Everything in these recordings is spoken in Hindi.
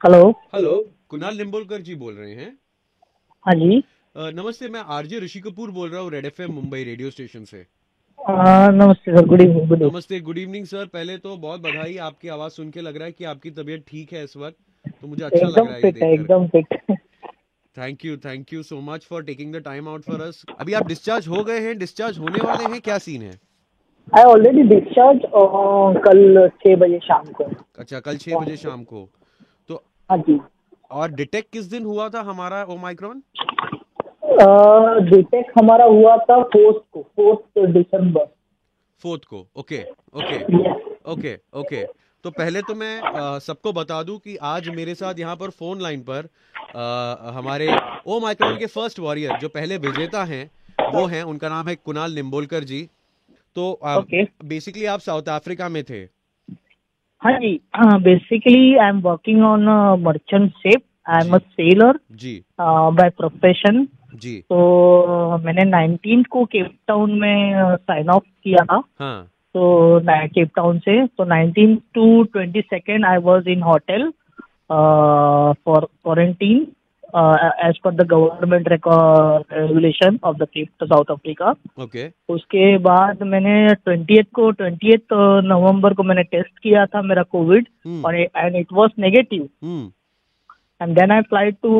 हेलो हेलो कुणाल निम्बोलकर जी बोल रहे हैं। हाँ जी। नमस्ते मैं आरजे ऋषि कपूर बोल रहा हूँ red FM Mumbai radio station से। नमस्ते सर गुड इवनिंग नमस्ते गुड इवनिंग सर। पहले तो बहुत बधाई आपकी आवाज़ सुन के लग रहा है कि आपकी तबीयत ठीक है इस वक्त तो मुझे अच्छा लग रहा है एकदम fit thank you thank you so much for taking the time out for us अभी आप डिस्चार्ज हो गए हैं डिस्चार्ज होने वाले हैं क्या सीन है? आई ऑलरेडी डिस्चार्ज कल छह बजे शाम को। अच्छा कल छह बजे शाम को। हाँ जी। और डिटेक्ट किस दिन हुआ था हमारा ओमाइक्रॉन डिटेक्ट हमारा हुआ था फोर्थ को फोर्थ दिसंबर फोर्थ को ओके ओके ओके ओके तो पहले तो मैं सबको बता दूँ कि आज मेरे साथ यहाँ पर फ़ोन लाइन पर अ, हमारे ओ माइक्रोन के फ़र्स्ट वॉरियर जो पहले विजेता हैं वो हैं उनका नाम है कुणाल निम्बोलकर जी। तो Okay. बेसिकली आप साउथ अफ्रीका में थे हाँ जी basically I am working on merchant ship I am uh sailor ji. By profession जी। तो मैंने 19 को केप टाउन में साइन ऑफ़ किया था। हाँ। तो केप टाउन से तो 19 to 22 I was in hotel for quarantine as per the government regulation of the cape south Africa okay उसके बाद मैंने 20th को 20th नवंबर को मैंने टेस्ट किया था मेरा कोविड हम्म और and it was negative and then I fly to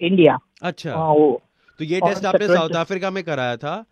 India अच्छा. वो तो ये टेस्ट आपने साउथ अफ्रीका में कराया था?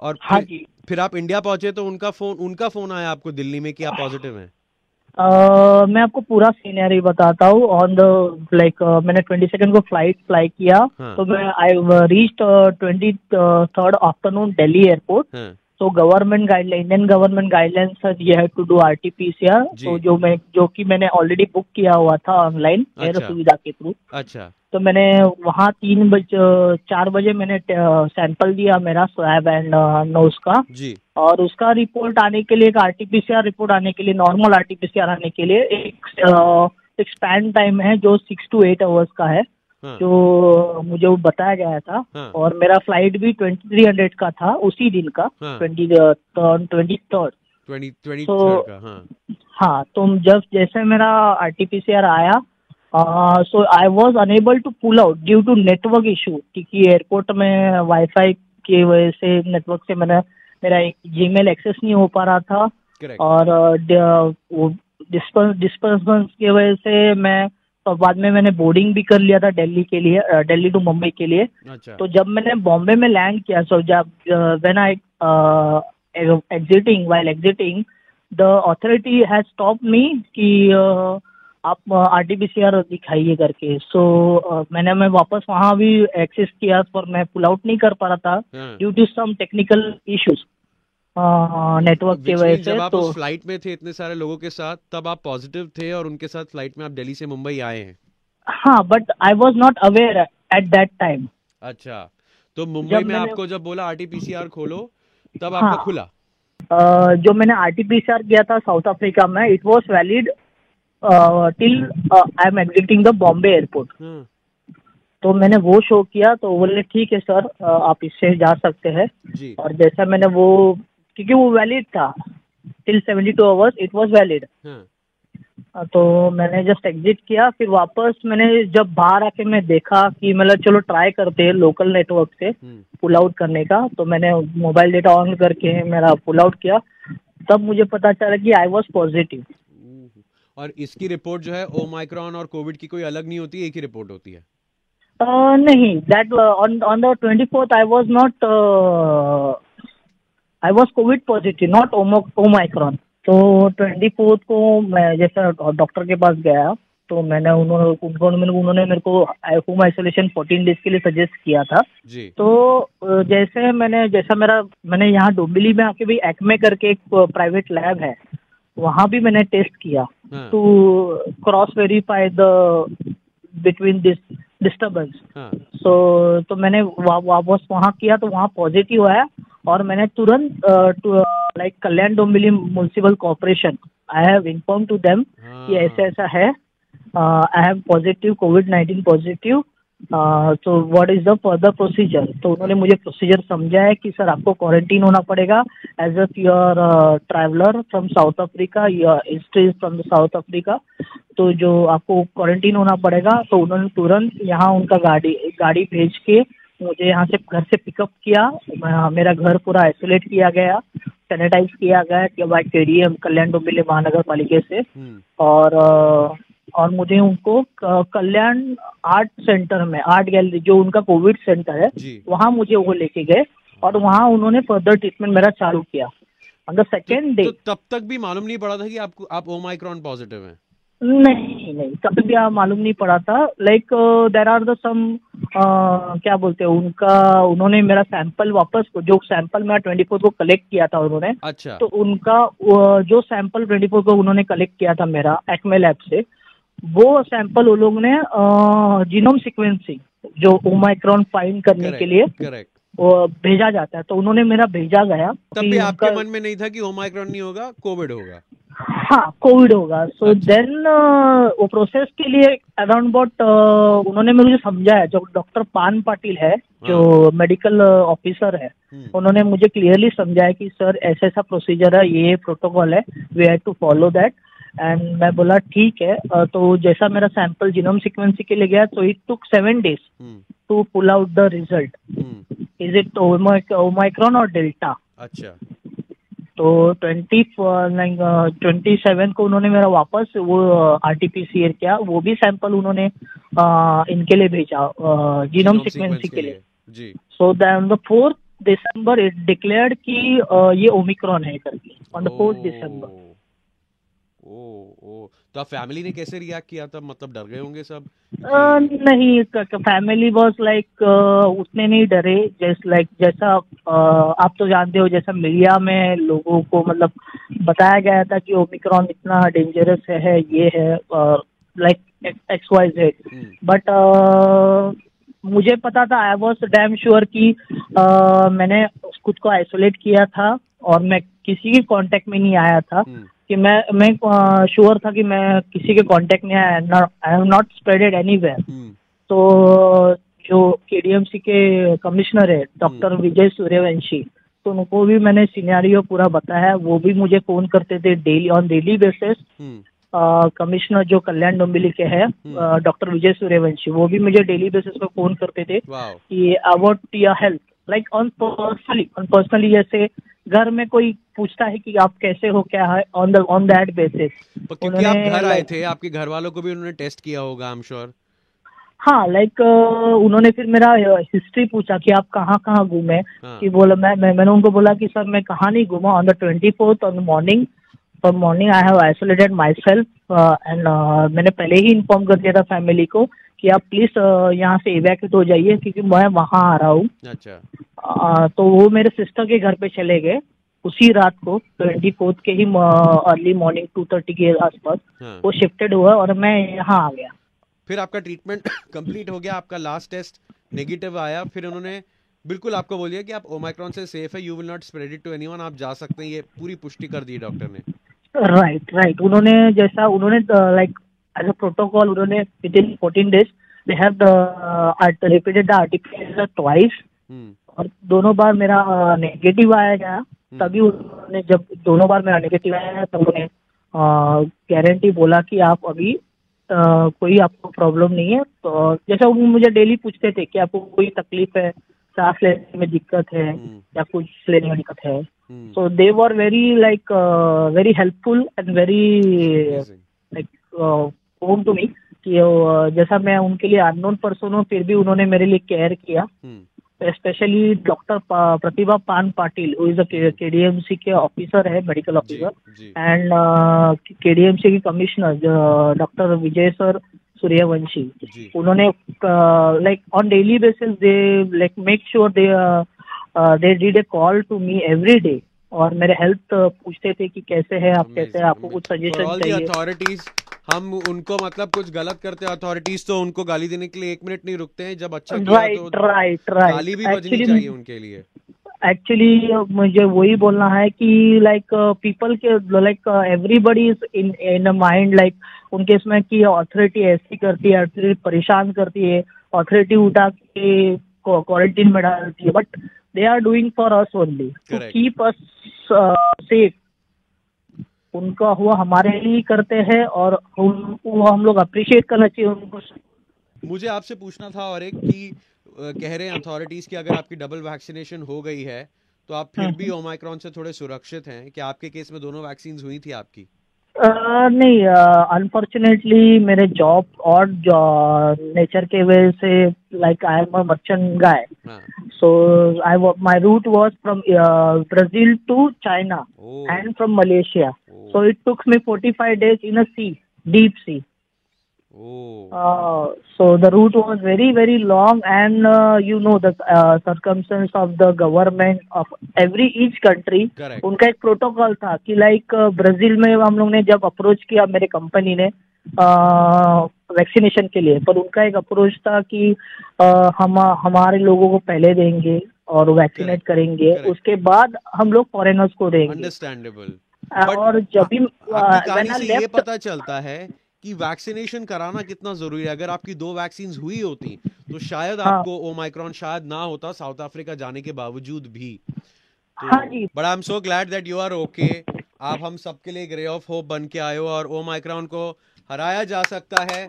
और हाँ जी. फिर आप इंडिया पहुँचे तो उनका फ़ोन उनका फ़ोन आया आपको दिल्ली में कि आप पॉजिटिव हैं? Uh, मैं आपको पूरा सीनरी बताता हूँ. ऑन द लाइक मैंने ट्वेंटी सेकेंड को फ़्लाइट फ्लाई किया. हाँ। तो मैं I reach twenty third afternoon Delhi airport तो government guideline Indian government guidelines ये है to do R T P C R तो जो। मैं जो कि मैंने ऑलरेडी बुक किया हुआ था ऑनलाइन एयर अच्छा। सुविधा के थ्रू अच्छा। तो मैंने वहाँ तीन बजे चार बजे मैंने सैंपल दिया मेरा स्वैब एंड नोज़ का जी। और उसका रिपोर्ट आने के लिए एक आरटीपीसीआर रिपोर्ट आने के लिए नॉर्मल आरटीपीसीआर आने के लिए एक एक स्पैन टाइम है जो सिक्स टू एट आवर्स का हाँ। जो मुझे वो बताया गया था हाँ। और मेरा फ़्लाइट भी ट्वेंटी थ्री हंड्रेड का था उसी दिन का हाँ। ट्वेंटी ट्वेंटी थर्ड तो- हाँ। हाँ तो जब जैसे मेरा आरटीपीसीआर आया so I was unable to pull out due to network issue क्योंकि एयरपोर्ट में वाईफाई की वजह से नेटवर्क से मैंने मेरा जी मेल एक्सेस नहीं हो पा रहा था। करेक्ट और ड- वो डिस्पर्समेंट की वजह से मैं तो बाद में मैंने बोर्डिंग भी कर लिया था दिल्ली के लिए दिल्ली टू मुंबई के लिए। अच्छा। तो जब मैंने बॉम्बे में लैंड किया सो जब when I exiting while exiting the authority has stop me कि अ, आप आरटीपीसीआर दिखाइए करके। सो so, uh, मैंने मैं वापस वहाँ भी एक्सेस किया पर मैं पुल आउट नहीं कर पा रहा था due to some technical issues network की वजह से जब आप तो फ़्लाइट में थे इतने सारे लोगों के साथ तब आप पॉजिटिव थे और उनके साथ फ़्लाइट में आप दिल्ली से मुंबई आए हैं। हाँ but I was not aware at that time अच्छा तो मुंबई में आपको जब बोला आरटीपीसीआर खोलो तब हाँ। आपका खुला? जो मैंने आरटीपीसीआर किया था साउथ अफ्रीका में it was valid till I am exiting the Bombay airport हाँ। तो मैंने वो शो किया तो बोले ठीक है सर आप इससे जा सकते हैं। और जैसा मैंने वो क्योंकि वो वैलिड था. Till seventy two hours it was valid तो मैंने जस्ट एग्जिट किया फिर वापस मैंने जब बाहर आके मैं देखा कि मतलब चलो ट्राई करते हैं लोकल नेटवर्क से हम्म। पुल आउट करने का तो मैंने मोबाइल डेटा ऑन करके मेरा पुल आउट किया। तब मुझे पता चला कि आई वॉज़ पॉजिटिव हम्म। और इसकी रिपोर्ट जो है ओमाइक्रॉन और कोविड की कोई अलग नहीं होती एक ही रिपोर्ट होती है? नहीं that on on the twenty fourth I was not I was COVID positive not Omicron तो ट्वेंटी फोर्थ को मैं जैसे डॉक्टर के पास गया तो मैंने उन्होंने उन्होंने उन्होंने मेरे को होम आइसोलेशन फोर्टीन डेज़ के लिए सजेस्ट किया था। जी। तो जैसे मैंने जैसा मेरा मैंने यहाँ डोंबिवली में आके भी एक्मे करके एक प्राइवेट लैब है वहाँ भी मैंने टेस्ट किया। To cross verify the between this disturbance so तो मैंने वा- वापस वहाँ किया तो वहाँ पॉजिटिव आया। और मैंने तुरंत like Kalyan Dombivli municipal corporation I have inform to them कि ऐसा ऐसा है। I have positive covid nineteen positive तो what is the further procedure तो उन्होंने मुझे प्रोसीजर समझाया कि सर आपको क्वारंटीन होना पड़ेगा। As uh your traveller from south Africa your history from the south Africa तो जो आपको क्वारंटीन होना पड़ेगा तो उन्होंने तुरंत यहाँ उनका गाड़ी गाड़ी भेज के मुझे यहाँ से घर से पिकअप किया। मेरा घर पूरा आइसोलेट किया गया सैनिटाइज किया गया केडीएम कल्याण डोंबिवली महानगर पालिका से। हम्म, और और मुझे उनको कल्याण आर्ट सेंटर में आर्ट गैलरी जो उनका कोविड सेंटर है वहाँ मुझे वो लेके गए और वहाँ उन्होंने फर्दर ट्रीटमेंट मेरा चालू किया। ऑन द सेकेंड डे तो तब तक भी मालूम नहीं पड़ा था कि आपको आप ओमाइक्रॉन पॉजिटिव हैं? नहीं नहीं कभी भी आप मालूम नहीं पड़ा था। Like there are the some क्या बोलते हैं उनका उन्होंने मेरा सैंपल वापस जो सैंपल मेरा ट्वेंटी फोर को कलेक्ट किया था उन्होंने अच्छा। तो उनका जो सैंपल ट्वेंटी फोर को उन्होंने कलेक्ट किया था मेरा एक्मे लैब से वो सैंपल वो लोग ने जीनोम सिक्वेंसिंग जो ओमाइक्रॉन फाइंड करने के लिए वो भेजा जाता है। तो उन्होंने मेरा भेजा गया तब भी आपके मन में नहीं था कि ओमाइक्रॉन नहीं होगा कोविड होगा? हाँ कोविड होगा। सो अच्छा। देन वो प्रोसेस के लिए अराउंड अबाउट उन्होंने मुझे समझाया जो डॉक्टर पान पाटिल है जो मेडिकल ऑफिसर है हम्म, उन्होंने मुझे क्लियरली समझाया कि सर ऐसा ऐसा प्रोसीजर है ये प्रोटोकॉल है we have to follow that and मैं बोला ठीक है। तो जैसा मेरा सैंपल जीनोम सीक्वेंसिंग के लिए गया तो it took seven days to pull out the result is it omicron और डेल्टा अच्छा। तो ट्वेंटी ट्वेंटी सेवन को उन्होंने मेरा वापस वो आर टी पी सी किया वो भी सैंपल उन्होंने आ, इनके लिए भेजा जीनोम सिक्वेंसिंग सीक्वेंसिंग के लिए। So then the fourth December it declared की ये ओमिक्रॉन है करके ऑन द फोर्थ दिसंबर ओ ओ तो आप फैमिली ने कैसे रिएक्ट किया था? मतलब डर गए होंगे सब? नहीं फैमिली वॉज़ लाइक उतने नहीं डरे। जैसे लाइक जैसा अ, आप तो जानते हो जैसा मीडिया में लोगों को मतलब बताया गया था कि ओमिक्रॉन इतना डेंजरस है ये है like X Y Z but मुझे पता था आई वॉज़ डैम श्योर कि मैंने खुद को आइसोलेट किया था और मैं किसी के कांटेक्ट में नहीं आया था। हम्म, कि मैं मैं श्योर था कि मैं किसी के कांटेक्ट में I have not spreaded anywhere तो जो केडीएमसी के कमिश्नर है डॉक्टर विजय सूर्यवंशी तो उनको भी मैंने सिनेरियो पूरा बताया वो भी मुझे फ़ोन करते थे daily on daily basis commissioner जो कल्याण डोम्बिली के हैं डॉक्टर विजय सूर्यवंशी वो भी मुझे डेली बेसिस पे फ़ोन करते थे कि about your health like on personally on personally जैसे घर में कोई पूछता है कि आप कैसे हो क्या है on the on that basis क्योंकि आप घर आए थे आपके घर वालों को भी उन्होंने टेस्ट किया होगा आई एम श्योर हाँ लाइक उन्होंने फिर मेरा हिस्ट्री पूछा कि आप कहाँ कहाँ घूमे? हाँ। कि बोला मैं, मैं मैंने उनको बोला कि सर मैं कहाँ नहीं घूमा on the twenty fourth on morning from morning I have isolated myself and मैंने पहले ही इन्फॉर्म कर दिया था फैमिली को कि आप प्लीज़ यहाँ से इवैक्यूट हो जाइए क्योंकि मैं वहाँ आ रहा हूँ। अच्छा। तो वो मेरे सिस्टर के घर पे चले गए उसी रात को ट्वेंटी फोर्थ के ही अर्ली मॉर्निंग टू थर्टी के आसपास। हाँ। वो शिफ्टेड हुआ और मैं यहाँ आ गया। फिर आपका ट्रीटमेंट कंप्लीट हो गया आपका लास्ट टेस्ट नेगेटिव आया फिर उन्होंने बिल्कुल आपको बोल दिया कि आप ओमाइक्रॉन से सेफ़ है you will not spread it to anyone आप जा सकते हैं ये पूरी पुष्टि कर दी डॉक्टर ने। राइट राइट उन्होंने जैसा उन्होंने लाइक एज अ प्रोटोकॉल उन्होंने within fourteen days they have repeated the article twice hmm और दोनों बार मेरा नेगेटिव आया गया तभी उन्होंने जब दोनों बार मेरा नेगेटिव आया तब उन्होंने गारंटी बोला कि आप अभी अ, कोई आपको प्रॉब्लम नहीं है। तो जैसा वो मुझे डेली पूछते थे कि आपको कोई तकलीफ़ है सांस लेने में दिक्कत है हम्म, या कुछ लेने में दिक्कत है। हम्म, So they were very like uh, very helpful and home to me कि जैसा मैं उनके लिए अननोन पर्सन हूँ फिर भी उन्होंने मेरे लिए केयर किया। हम्म, specially doctor Pratibha Pan Patil is KDMC के ऑफिसर है मेडिकल ऑफिसर एंड केडीएमसी के commissioner doctor Vijay sir Suryavanshi. उन्होंने like on daily basis they like make sure they they did a call to me every day और मेरे हेल्थ पूछते थे कि कैसे है आप कैसे हैं आपको कुछ सजेशन चाहिए? हम उनको मतलब कुछ गलत करते हैं अथॉरिटीज तो उनको गाली देने के लिए एक मिनट नहीं रुकते हैं जब अच्छा राइट तो राइट गाली भी राइट बजनी चाहिए उनके लिए। एक्चुअली मुझे वही बोलना है कि लाइक पीपल के like everybody is in in mind like उनके इसमें कि अथॉरिटी ऐसी करती है अथॉरिटी परेशान करती है अथॉरिटी उठा के क्वारंटीन में डालती है but they are doing for us only to keep us safe उनका हुआ हमारे लिए करते हैं और वो हम लोग अप्रिशिएट करना चाहिए उनको। मुझे आपसे पूछना था और एक कि कह रहे हैं अथॉरिटीज की अगर आपकी डबल वैक्सीनेशन हो गई है तो आप फिर भी ओमाइक्रॉन हम्म। से थोड़े सुरक्षित हैं? कि आपके केस में दोनों वैक्सीन हुई थी आपकी? Uh, नहीं अनफॉर्चुनेटली मेरे जॉब और नेचर के वजह से like I am a merchant guy so I my route was from Brazil to China and from Malaysia so it tooks me 45 days in a sea deep sea Oh. Uh, so the route was very, very long, and uh, you know the uh, circumstance of the government of every each country. Correct. उनका एक प्रोटोकॉल था कि लाइक ब्राज़ील uh, में हम लोग ने जब अप्रोच किया मेरे कंपनी ने वैक्सीनेशन uh, के लिए पर उनका एक अप्रोच था कि uh, हम हमारे लोगों को पहले देंगे और वैक्सीनेट करेंगे Correct. उसके बाद हम लोग फॉरेनर्स को देंगे अंडरस्टैंडेबल और जब भी ये पता चलता है कि वैक्सीनेशन कराना कितना ज़रूरी है। अगर आपकी दो वैक्सीन हुई होती तो शायद हाँ. आपको ओमाइक्रॉन शायद ना होता साउथ अफ्रीका जाने के बावजूद भी। तो, but I am so glad that you are okay आप हम सबके लिए ग्रे ऑफ़ होप बन के आए हो और ओमाइक्रॉन को हराया जा सकता है।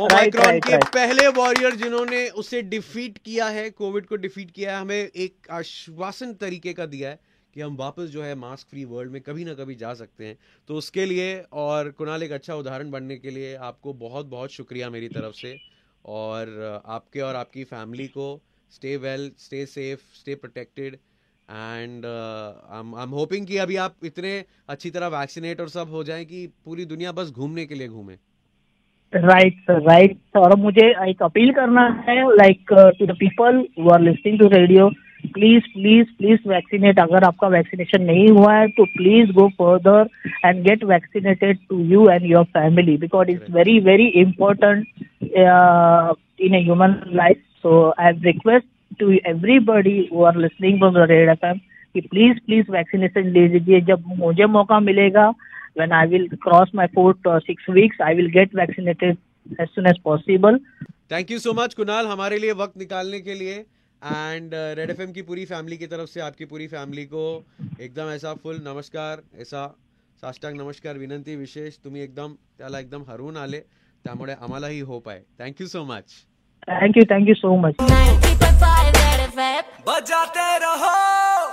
ओमाइक्रॉन right, right, के right. पहले वॉरियर जिन्होंने उसे डिफीट किया है कोविड को डिफीट किया है हमें एक आश्वासन तरीके का दिया है। कि हम वापस जो है मास्क फ्री वर्ल्ड में कभी ना कभी जा सकते हैं। तो उसके लिए और कुणाल एक अच्छा उदाहरण बनने के लिए आपको बहुत बहुत शुक्रिया मेरी तरफ़ से। और आपके और आपकी फैमिली को stay well stay safe stay protected and I am hoping कि अभी आप इतने अच्छी तरह वैक्सीनेट और सब हो जाएँ कि पूरी दुनिया बस घूमने के लिए घूमे। राइट सर राइट और मुझे एक अपील करना है like to the people who are listening to radio please please please vaccinate अगर आपका वैक्सीनेशन नहीं हुआ है तो please go further and get vaccinated to you and your family because it's very very important in a human life so I request to everybody who are listening from the Red F कि प्लीज़ प्लीज़ वैक्सीनेशन ले लीजिए। जब मुझे मौका मिलेगा when I will cross my fourth or six weeks, I will get vaccinated as soon as possible. Thank you so much Kunal हमारे लिए वक्त निकालने के लिए। एंड रेड एफ़ की पूरी फैमिली की तरफ़ से आपकी पूरी फैमिली को एकदम ऐसा फुल नमस्कार ऐसा साष्टांग नमस्कार विनंती विशेष तुम्ही एकदम त्याला एकदम हरवून आले त्यामुळे आम्हालाही होप आहे. Thank you so much thank you thank you so much बजाते रहो।